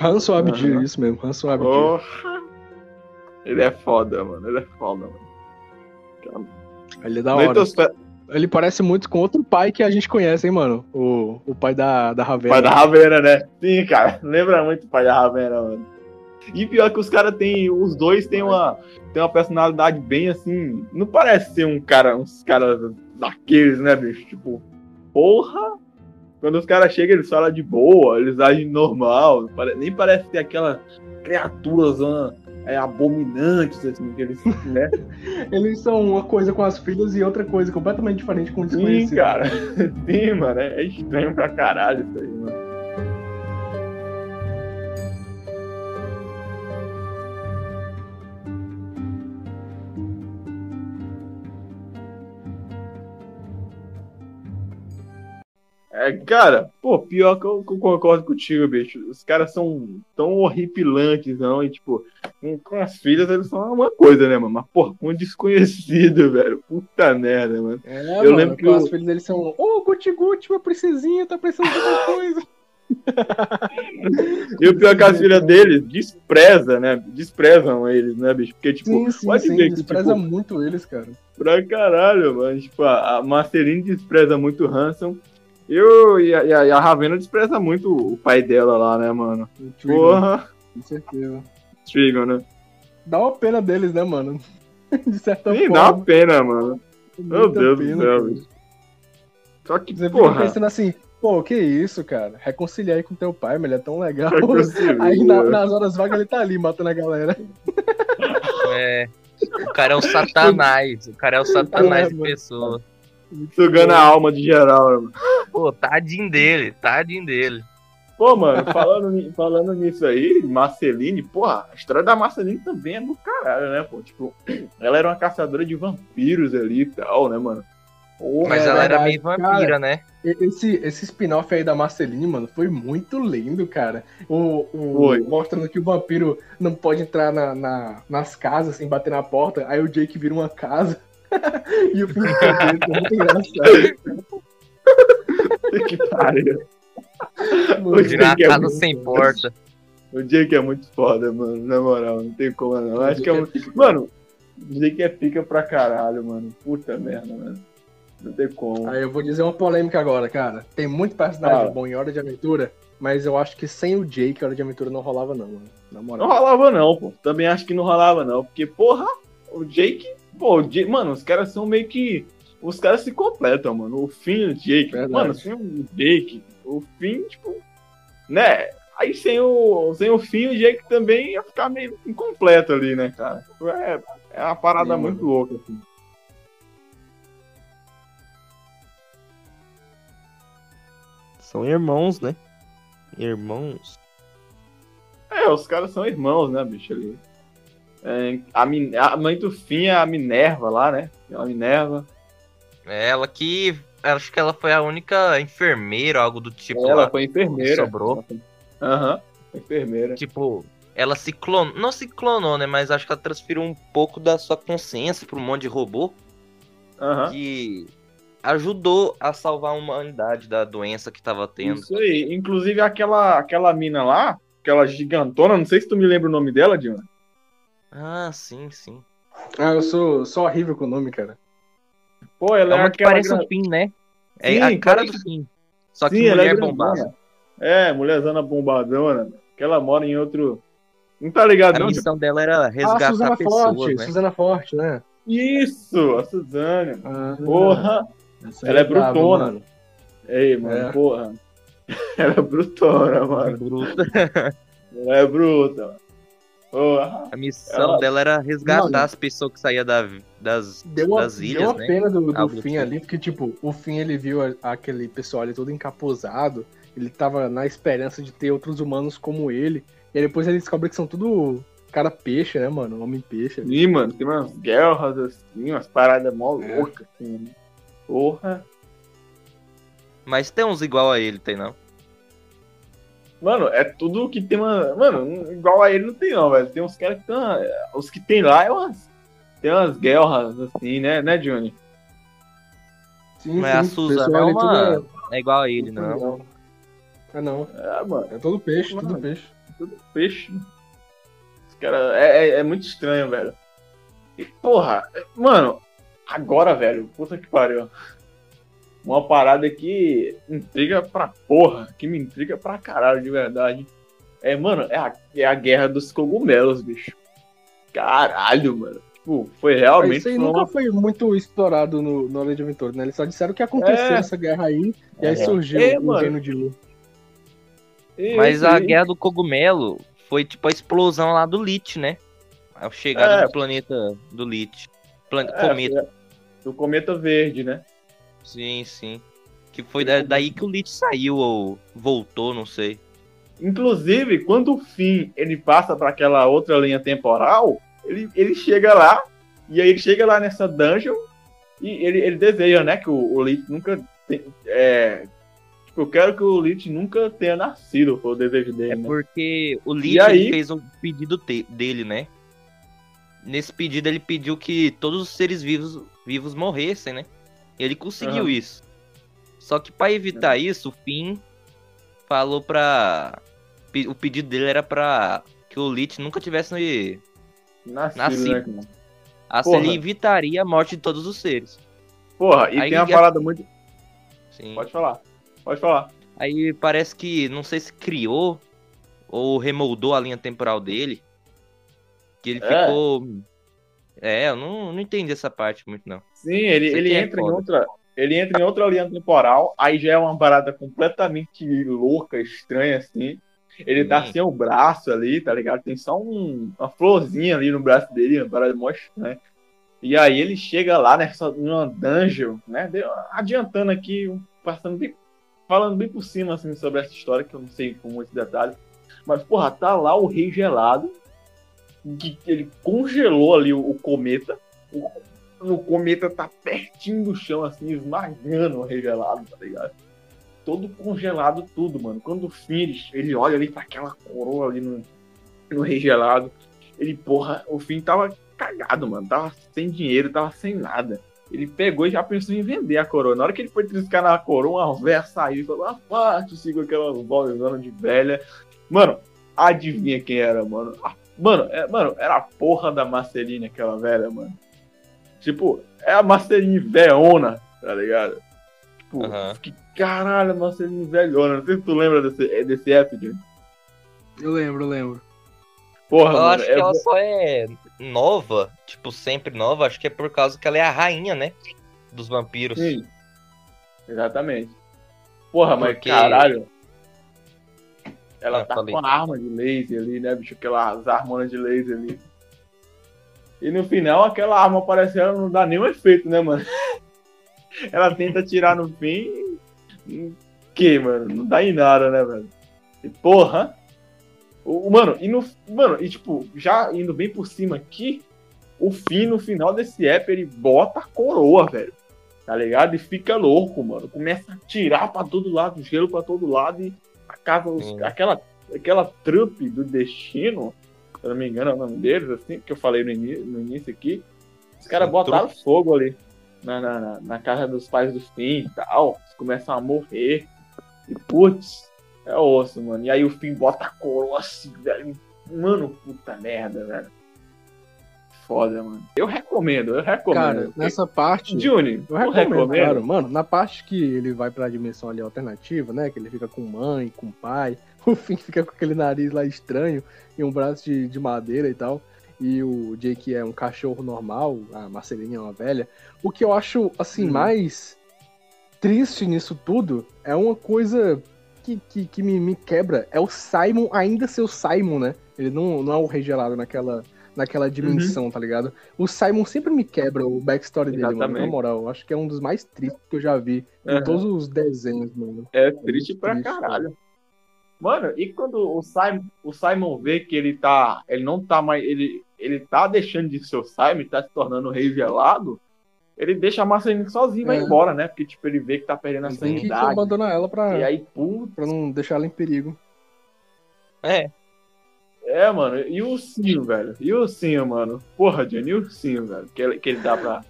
Hanson Abdir, Aham. isso mesmo, Hanson Abdir. Porra. Ele é foda, mano. Ele é foda, mano. Ele é da hora. Ele parece muito com outro pai que a gente conhece, hein, mano? O, o pai da, da Ravena. Pai da Ravena, né? Sim, cara. Lembra muito o pai da Ravena, mano. E pior que os caras têm. Os dois têm uma, têm uma personalidade bem assim. Não parece ser um cara, uns caras daqueles, né, bicho? Tipo, porra! Quando os caras chegam, eles falam de boa, eles agem normal. Nem parece ter aquela criaturas é, abominantes, assim, que eles, né? Eles são uma coisa com as filhas e outra coisa completamente diferente com o Sim, cara. Sim, mano. É estranho pra caralho isso aí, mano. É, cara, pô, pior que eu, que eu concordo contigo, bicho. Os caras são tão horripilantes, não, e tipo, com- as filhas eles são uma coisa, né, mano? Mas, pô, com um desconhecido, velho. Puta merda, mano. É, Eu mano, lembro que com o- as filhas deles são, ô, Guti Guti, uma princesinha, tá precisando de alguma coisa. E o pior é que as filhas deles despreza, né? Desprezam eles, né, bicho? Porque, tipo, Sim, sim, pode sim, ver que, despreza tipo, muito eles, cara. pra caralho, mano. Tipo, a, a Marceline despreza muito o Hanson. E, o, e, a, e a- e a Ravena despreza muito o pai dela lá, né, mano? Porra, Com certeza. Trigon, né? Dá uma pena deles, né, mano? De certa Sim, forma. dá uma pena, mano. Meu muita Deus do pena, céu, cara. bicho. Só que, Você fica porra. pensando assim, pô, que isso, cara? Reconciliar aí com teu pai, mas ele é tão legal. Aí na- nas horas vagas ele tá ali matando a galera. É. O cara é o satanás. O cara é o satanás É, de mano. pessoa. Sugando a alma de geral, né, mano. Pô, tadinho dele, tadinho dele. Pô, mano, falando, falando nisso aí, Marceline, porra, a história da Marceline também é do caralho, né, pô? Tipo, ela era uma caçadora de vampiros ali e tal, né, mano? Porra, Mas É ela era meio vampira, né? E- Esse, esse spin-off aí da Marceline, mano, foi muito lindo, cara. O, o- Foi. Mostrando que o vampiro não pode entrar na, na- nas casas sem bater na porta. Aí o Jake vira uma casa. e o filme. É muito engraçado. que pariu. Mano, Jake Virar é casa muito sem porta. O Jake é muito foda, mano, na moral, não tem como não. O Acho que é um... Mano, o Jake é pica pra caralho, mano. Puta merda, mano. Não tem como. Aí eu vou dizer uma polêmica agora, cara. Tem muito personagem Fala. bom em Hora de Aventura, mas eu acho que sem o Jake, Hora de Aventura não rolava, não, mano. Na Não moral. rolava não, pô. Também acho que não rolava não, porque, porra, o Jake... Pô. Mano, os caras são meio que... Os caras se completam, mano. O Finn e o Jake. Verdade. Mano, sem o Jake, o Finn, tipo... Né? Aí sem o, sem o Finn, o Jake também ia ficar meio incompleto ali, né, cara? É, é uma parada Sim, muito mano. louca, assim. São irmãos, né? Irmãos. É, os caras são irmãos, né, bicho, ali. É, a, Min- a mãe do Finn é a Minerva lá, né? É a Minerva. É Ela que. Acho que ela foi a única enfermeira, algo do tipo. ela lá. foi enfermeira. Sobrou. Aham, enfermeira. Tipo, ela se clonou. Não se clonou, né? Mas acho que ela transferiu um pouco da sua consciência pra um monte de robô. Aham. Que. ajudou a salvar a humanidade da doença que tava tendo. Isso aí. Inclusive aquela, aquela mina lá, aquela gigantona, não sei se tu me lembra o nome dela, Dilma. Ah, sim, sim. Ah, eu sou, sou horrível com o nome, cara. Pô, É ela é, uma que aquela parece um fim, né? É Sim, a cara do fim. Só que Sim, ela é mulher grandona. bombada. É, mulherzona bombadona, que ela mora em outro. Não tá ligado, A não? missão dela era Ah, resgatar Suzana pessoas, Forte, né? Suzana Forte, né? Isso, a Suzane. Ah, Porra. ela é brava, brutona. mano. Ei, mano, É. porra. Ela é brutona, mano. Bruta. Ela é bruta, Porra. A missão Ela- dela era resgatar Não, as pessoas que saíam da, das, Deu uma, das deu ilhas, uma né? pena do, do fim tipo. ali, porque, tipo, o fim ele viu a- aquele pessoal ali todo encapuzado, ele tava na esperança de ter outros humanos como ele, e aí depois ele descobre que são tudo cara peixe, né, mano? Homem peixe. ali. Sim, mano, tem umas guerras assim, umas paradas mó É. loucas, assim. né? Porra. Mas tem uns igual a ele, tem não? Mano, é tudo que tem uma. Mano, igual a ele não tem, não, velho. Tem uns caras que tem. uma- Os que tem lá é umas. Tem umas guerras, assim, né, né, Johnny? Sim, Mas a sim, o Suzana pessoal é uma. tudo É igual a é- ele, não. Ah, não. É, mano, É todo peixe, tudo Mano. peixe. tudo peixe. Os caras. É, é, é muito estranho, velho. E, porra, mano, agora, velho, puta que pariu. Uma parada que intriga pra porra, que me intriga pra caralho, de verdade. É, mano, é a, é a guerra dos cogumelos, bicho. Caralho, mano. Tipo, foi realmente. Isso aí foi nunca uma- foi muito explorado no, no Hora de Aventura, né? Eles só disseram que aconteceu É. essa guerra aí, e aí É. surgiu É, o mano. Reino de Lu. Mas a aí. guerra do cogumelo foi tipo a explosão lá do Lich, né? A chegada É. do planeta do Lich. Plan... É, Cometa. Do cometa verde, né? Sim, sim. Que foi da- daí que o Lich saiu ou voltou, não sei. Inclusive, quando o Finn ele passa para aquela outra linha temporal, ele, ele chega lá, e aí ele chega lá nessa dungeon, e ele, ele deseja, né, que o, o Lich nunca. te- é, tipo, eu quero que o Lich nunca tenha nascido, foi o desejo dele, É né? porque o Lich aí? fez o pedido dele, né? Nesse pedido ele pediu que todos os seres vivos, vivos morressem, né? Ele conseguiu Aham. isso. Só que pra evitar isso, o Finn falou pra. O pedido dele era pra que o Lich nunca tivesse Nascido, nascido. né? Assim Porra. ele evitaria a morte de todos os seres. Porra, e Aí tem uma que- parada muito. Sim. Pode falar. Pode falar. Aí parece que, não sei se criou ou remoldou a linha temporal dele. Que ele É. ficou. É, eu não, não entendi essa parte muito, não. Sim, ele, ele é entra em foda. outra. Ele entra em outra linha temporal, aí já é uma parada completamente louca, estranha, assim. Ele tá sem o braço ali, tá ligado? Tem só um- uma florzinha ali no braço dele, uma parada mó estranha. E aí ele chega lá nessa numa dungeon, né? Adiantando aqui, passando bem, falando bem por cima assim, sobre essa história, que eu não sei com muitos detalhes. Mas, porra, tá lá o Rei Gelado, que ele congelou ali o, o cometa. O, o cometa tá pertinho do chão, assim, esmagando o Rei Gelado, tá ligado? Todo congelado, tudo, mano. Quando o Finn, ele, olha ali pra aquela coroa ali no, no Rei Gelado, ele, porra, o Finn tava cagado, mano. Tava sem dinheiro, tava sem nada. Ele pegou e já pensou em vender a coroa. Na hora que ele foi triscar na coroa, uma véia saiu e falou: Afate, sigo aquela vozona de velha. Mano, adivinha quem era, mano? A- Mano, é, mano, era a porra da Marceline, aquela velha, mano. Tipo, é a Marceline velhona, tá ligado? Tipo, que caralho, a Marceline velhona. Não sei se tu lembra desse, desse app, Jim. Eu lembro, eu lembro. Porra, Eu mano. acho que é- ela só é nova, tipo, sempre nova, acho que é por causa que ela é a rainha, né? Dos vampiros. Sim. Exatamente. Porra, mas Porque- caralho. Ela Ah, tá falei. com a arma de laser ali, né, bicho? Aquelas armas de laser ali. E no final, aquela arma parece que ela não dá nenhum efeito, né, mano? Ela tenta atirar no fim. e- Que, mano? Não dá em nada, né, velho? E porra. O, mano, e no. Mano, e tipo, já indo bem por cima aqui, o fim no final desse app, ele bota a coroa, velho tá ligado? E fica louco, mano. Começa a tirar pra todo lado, gelo pra todo lado e a casa, os- aquela, aquela trupe do destino, se eu não me engano é o nome deles, assim, que eu falei no, ini- no início aqui, os caras Sim, botaram fogo ali. na, na, na- na casa dos pais do Finn e tal. Eles começam a morrer. E putz, é osso, mano. E aí o Finn bota a coroa assim, velho. Mano, puta merda, velho. Foda, mano. Eu recomendo, eu recomendo. Cara, nessa parte. Juni, Eu eu recomendo, recomendo. claro. Mano, na parte que ele vai pra dimensão ali alternativa, né? Que ele fica com mãe, com pai. O Finn fica com aquele nariz lá estranho e um braço de, de madeira e tal. E o Jake é um cachorro normal, a Marcelinha é uma velha. O que eu acho, assim, Uhum. mais triste nisso tudo é uma coisa que, que, que me, me quebra. É o Simon ainda ser o Simon, né? Ele não, não é o rei gelado naquela, naquela dimensão, tá ligado? O Simon sempre me quebra o backstory dele, mano. Na Exatamente. moral, eu acho que é um dos mais tristes que eu já vi em Aham. todos os desenhos, mano. É triste pra triste, caralho. Mano, e quando o Simon, o Simon vê que ele tá. Ele não tá mais. Ele, ele tá deixando de ser o Simon, tá se tornando o rei gelado. Ele deixa a Marceline sozinho e vai É. embora, né? Porque, tipo, ele vê que tá perdendo a Ele tem que sanidade. abandonar ela pra, E aí, puta. pra não deixar ela em perigo. É, É, mano. E o ursinho, velho? E o ursinho, mano? Porra, Johnny, e o ursinho, velho? Que ele, que ele dá pra.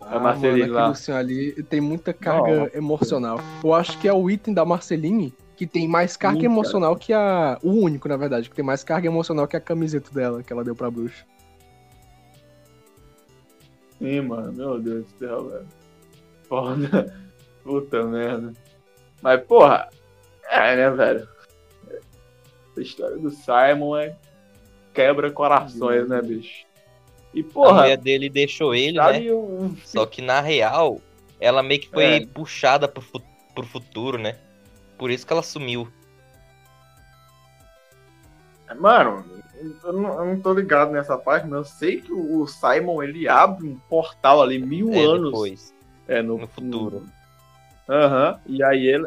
Ah, Marceline mano, lá. ursinho ali tem muita carga emocional. Eu acho que é o item da Marceline que tem mais carga Sim, cara. emocional que a. O único, na verdade, que tem mais carga emocional que a camiseta dela que ela deu pra bruxa. Sim, mano. Meu Deus do céu, velho. Foda. Puta merda. Mas, porra. É, né, velho? A história do Simon é quebra corações, né, bicho? E, a porra, mulher dele deixou ele, né? sabe um... Só que na real, ela meio que foi É. puxada pro, fu- pro futuro, né? Por isso que ela sumiu. Mano, eu não, eu não tô ligado nessa parte, mas eu sei que o Simon, ele abre um portal ali mil É, anos depois. é, no, no futuro. Aham. E aí ele,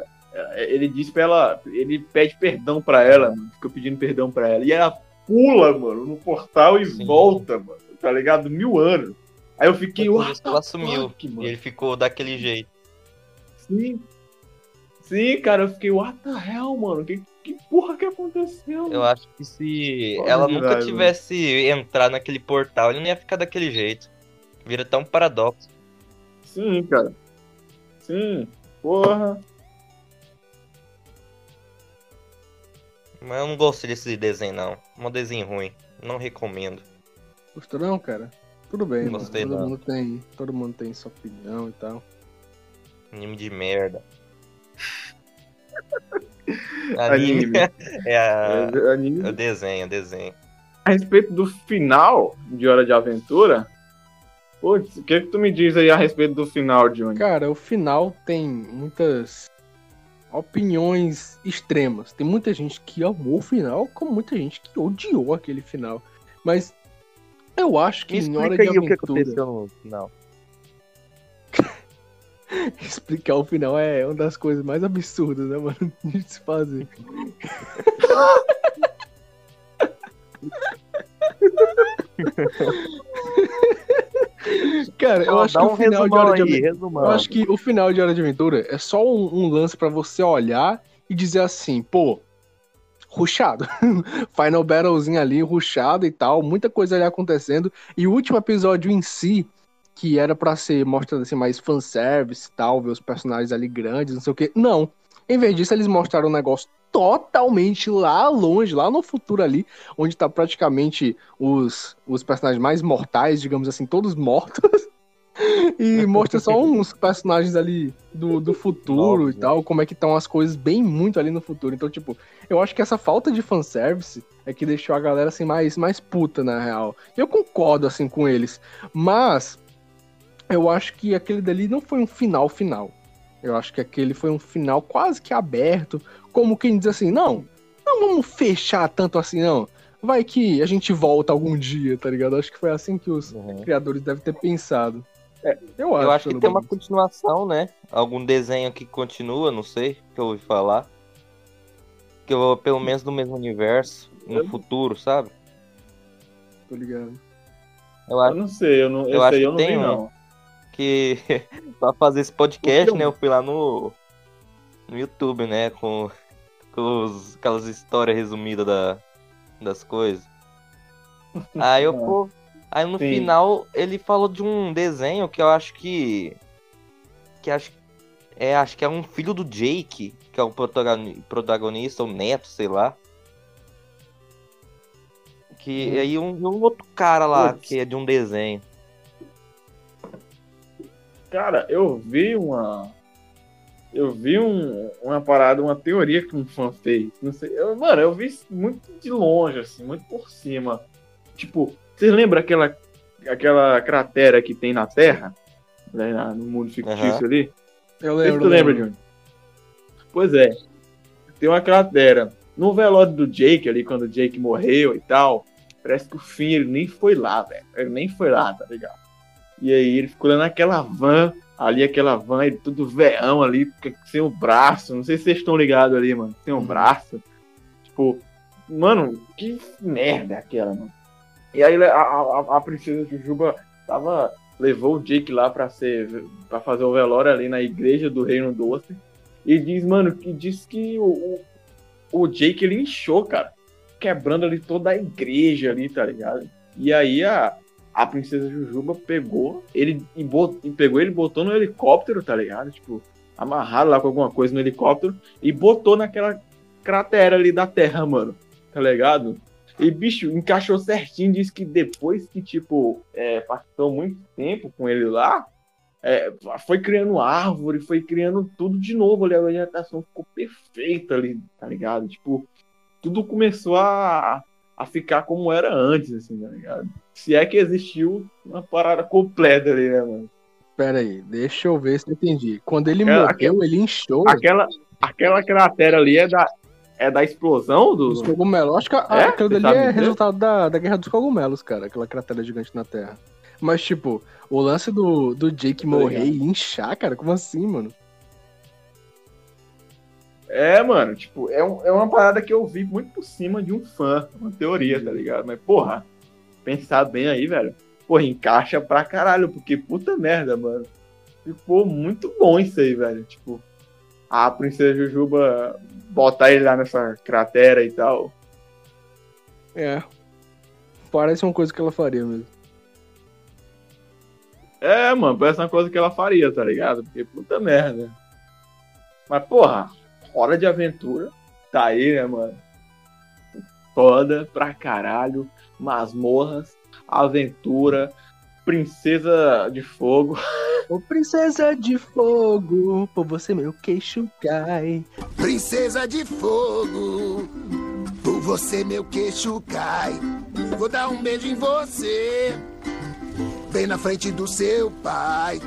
ele diz pra ela, ele pede perdão pra ela, mano. Fica pedindo perdão pra ela. E ela pula, mano, no portal e Sim. volta, mano. Tá ligado? Mil anos. Aí eu fiquei, por isso que ela sumiu. fuck, E ele ficou daquele jeito. Sim. Sim, cara, eu fiquei, what the hell, mano? Que, que porra que aconteceu? Eu acho que se ela nunca mano. tivesse entrado naquele portal, ele não ia ficar daquele jeito. Vira tão paradoxo. Sim, cara. Sim. Porra. Mas eu não gostei desse desenho, não. Um desenho ruim. Não recomendo. Gostou não, cara? Tudo bem, Não mano. gostei, Todo não. mundo tem. Todo mundo tem sua opinião e tal. Anime de merda. Anime. É, a... É, anime. o desenho, o desenho. A respeito do final de Hora de Aventura, putz, o que, que tu me diz aí a respeito do final, Johnny? Cara, o final tem muitas opiniões extremas. Tem muita gente que amou o final, como muita gente que odiou aquele final. Mas eu acho que Me em hora de aí o que aventura, aconteceu no final. explicar o final é uma das coisas mais absurdas, né, mano, de se fazer. Cara, eu acho que um o final de Hora de Aventura. Eu acho que o final de Hora de Aventura é só um, um lance pra você olhar e dizer assim, pô, ruxado. Final Battlezinho ali, ruxado e tal, muita coisa ali acontecendo. E o último episódio em si, que era pra ser mostrado assim mais fanservice e tal, ver os personagens ali grandes, não sei o que. Não. Em vez disso, eles mostraram um negócio totalmente lá longe, lá no futuro ali, onde tá praticamente os, os personagens mais mortais, digamos assim, todos mortos. e mostra só uns personagens ali do, do futuro e tal, como é que estão as coisas bem muito ali no futuro. Então, tipo, eu acho que essa falta de fanservice é que deixou a galera assim mais, mais puta, na real. Eu concordo assim com eles, mas eu acho que aquele dali não foi um final final. Eu acho que aquele foi um final quase que aberto, como quem diz assim, não, não vamos fechar tanto assim, não. Vai que a gente volta algum dia, tá ligado? Acho que foi assim que os Uhum. criadores devem ter pensado. É, eu acho. Eu acho que tem uma continuação, né? Algum desenho que continua, não sei, que eu ouvi falar. Que eu, pelo menos no mesmo universo, no Eu- futuro, sabe? Tô ligado. Eu Eu acho não sei, eu não, Eu esse acho aí que eu não tem vi, um. não. Que pra fazer esse podcast, né? Eu fui lá no, no YouTube, né? Com, com os- aquelas histórias resumidas da, das coisas. Aí eu, pô, Aí no Sim. final ele falou de um desenho que eu acho que. Que acho. É, acho que é um filho do Jake, que é o protagoni- protagonista, o neto, sei lá. Que aí um, um outro cara lá, Putz. que é de um desenho. Cara, eu vi uma. Eu vi um, uma parada, uma teoria que um fã fez. Não sei. Eu, mano, eu vi isso muito de longe, assim, muito por cima. Tipo, vocês lembram aquela, aquela cratera que tem na Terra? Né, na- no mundo fictício Aham. ali? Eu lembro. tu lembra. Júnior. Pois é. Tem uma cratera. No velório do Jake ali, quando o Jake morreu e tal, parece que o Finn ele nem foi lá, velho. Ele nem foi lá, tá ligado? E aí ele ficou lá naquela van, ali aquela van, ele tudo veão ali, sem o braço. Não sei se vocês estão ligados ali, mano. Sem o Uhum. braço. Tipo, mano, que merda é aquela, mano. E aí a, a, a princesa Jujuba tava levou o Jake lá pra ser para fazer o velório ali na igreja do Reino Doce e diz, mano, que diz que o, o, o Jake ele inchou, cara, quebrando ali toda a igreja ali, tá ligado? E aí a, a princesa Jujuba pegou ele e, bot, e pegou ele botou no helicóptero, tá ligado? Tipo, amarrado lá com alguma coisa no helicóptero e botou naquela cratera ali da terra, mano. Tá ligado? E, bicho, encaixou certinho. Diz que depois que, tipo, é, passou muito tempo com ele lá, é, foi criando árvore, foi criando tudo de novo ali. A vegetação ficou perfeita ali, tá ligado? Tipo, tudo começou a, a ficar como era antes, assim, tá ligado? Se é que existiu uma parada completa ali, né, mano? Pera aí, deixa eu ver se eu entendi. Quando ele Aquela- morreu, ele inchou Aquela, aquela cratera ali é da, é da explosão do. os cogumelos. Acho que a- É? aquilo dali é dizer? resultado da, da Guerra dos Cogumelos, cara. Aquela cratera gigante na Terra. Mas, tipo, o lance do, do Jake morrer e inchar, cara, como assim, mano? É, mano, tipo, é, um- é uma parada que eu vi muito por cima de um fã, uma teoria, tá ligado? Mas, porra, pensar bem aí, velho. Porra, encaixa pra caralho, porque puta merda, mano. Ficou muito bom isso aí, velho. Tipo, a princesa Jujuba botar ele lá nessa cratera e tal. É. Parece uma coisa que ela faria mesmo. É, mano, parece uma coisa que ela faria, tá ligado? Porque puta merda. Mas, porra, hora de aventura. Tá aí, né, mano? Foda pra caralho. Masmorras, aventura, princesa de fogo. Ô, princesa de fogo, por você meu queixo cai. Princesa de fogo, por você meu queixo cai. Vou dar um beijo em você, bem na frente do seu pai.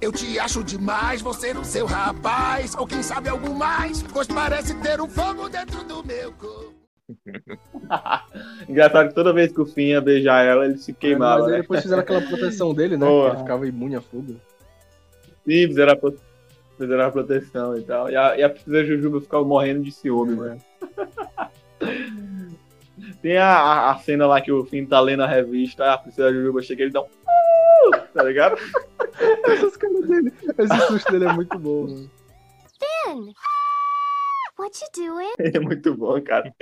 Eu te acho demais, você no seu rapaz, ou quem sabe algo mais, pois parece ter um fogo dentro do meu corpo. Engraçado que toda vez que o Finn ia beijar ela, ele se queimava, Mas aí né? depois fizeram aquela proteção dele, né? Ele ficava imune a fogo. Sim, fizeram a, pro- fizeram a proteção e tal. E a, e a princesa Jujuba ficava morrendo de ciúme, mano. Tem a, a- a cena lá que o Finn tá lendo a revista, a princesa Jujuba chega e ele dá um. Tá ligado? Esses caras dele. Esse susto dele é muito bom, mano. Finn! What you doing? É muito bom, cara.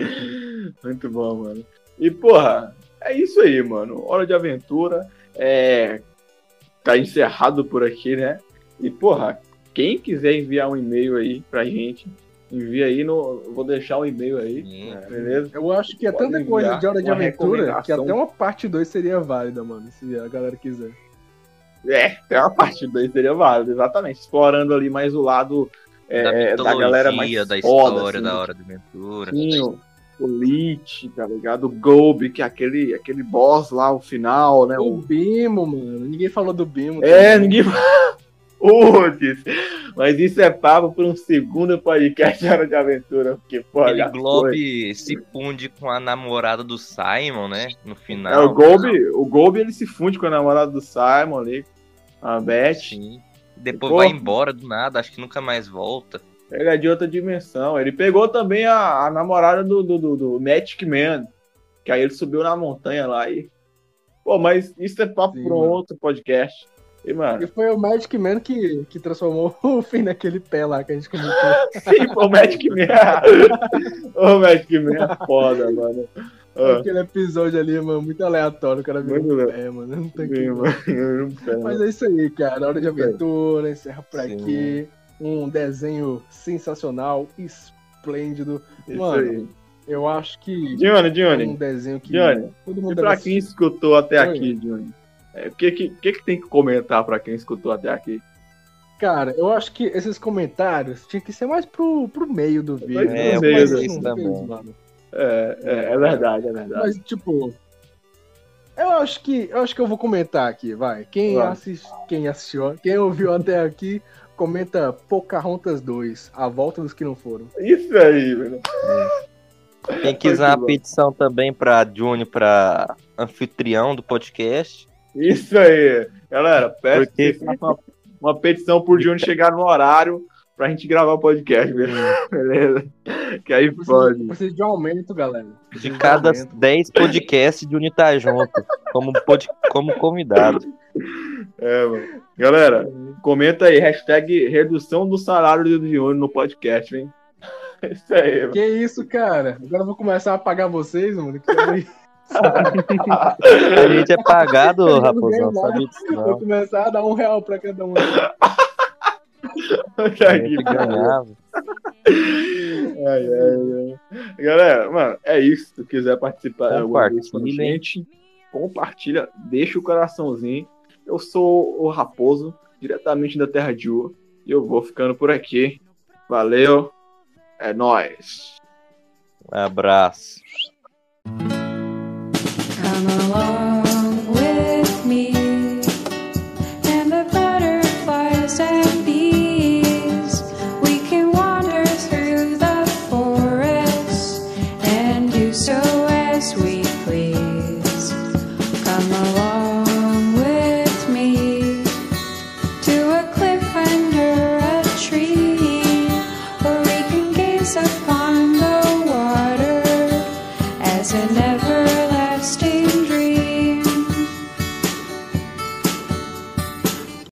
Muito bom, mano. E, porra, é isso aí, mano. Hora de aventura. É... Tá encerrado por aqui, né? E, porra, quem quiser enviar um e-mail aí pra gente, envia aí no. Vou deixar um e-mail aí, Sim. beleza? Eu acho que é tanta coisa de hora de aventura que até uma parte 2 seria válida, mano, se a galera quiser. É, tem uma parte 2 seria válido, exatamente. Explorando ali mais o lado é, da da, galera mais da foda, história, assim, da hora de aventura. Sim, o, o Lich, tá ligado? O Gobi, que é aquele, aquele boss lá, o final, né? O O, Bimo, mano. Ninguém falou do Bimo. é, também. ninguém. Putz, mas isso é papo por um segundo podcast Hora de Aventura, porque, pô, já Globe se funde com a namorada do Simon, né? No final. É, o Gobi, o Gobi ele se funde com a namorada do Simon ali, a Beth. Sim. Depois Pô. vai embora do nada, acho que nunca mais volta. Ele é de outra dimensão. Ele pegou também a, a namorada do, do, do, do Magic Man. Que aí ele subiu na montanha lá e. Pô, mas isso é papo Sim, para um mano. outro podcast. E, mano, E foi o Magic Man que, que transformou o fim naquele pé lá que a gente comentou. sim, pô, o Magic Man. o Magic Man é foda, mano. Ah, Aquele episódio ali, mano, muito aleatório. O cara Muito um pé, mano. Não tem que... mano. Mas é isso aí, cara. Hora de aventura, encerra por Sim. aqui. Um desenho sensacional, esplêndido. Isso Mano, aí. eu acho que Johnny, é um Johnny. desenho que Johnny, todo E mundo pra deve quem assistir. escutou até Oi. aqui, Johnny? é, O que, que, que que tem que comentar pra quem escutou até aqui? Cara, eu acho que esses comentários tinha que ser mais pro, pro meio do vídeo. É, Mas eu mas não isso também. fez, mano. É, é, é verdade, é verdade. Mas, tipo. Eu acho que. Eu acho que eu vou comentar aqui, vai. Quem, Vai. assist, quem assistiu, quem ouviu até aqui, comenta Pocahontas 2, a volta dos que não foram. Isso aí, velho. Quem quiser uma bom. petição também pra Juni, pra anfitrião do podcast. Isso aí. Galera, peço Porque- que vocês façam uma, uma petição por Johnny chegar no horário pra gente gravar o podcast, beleza? beleza? Que aí Precisa, pode. precisa de um aumento, galera. De Precisa cada aumento. 10 podcasts, Juni tá junto. Como, pod, como convidado. É, mano. Galera, comenta aí, hashtag redução do salário do Johnny no podcast, hein? Isso aí, mano. Que isso, cara? Agora eu vou começar a pagar vocês, mano. Que eu A gente é pagado, disso vou começar a dar um real pra cada um. Ganhava. Ai, ai, ai. Galera, mano, é isso. Se quiser participar alguma vez com a Compartilhem. gente, compartilha, deixa o coraçãozinho. Eu sou o Raposo, diretamente da Terra de Ur, e eu vou ficando por aqui. Valeu, é nóis. Abraço.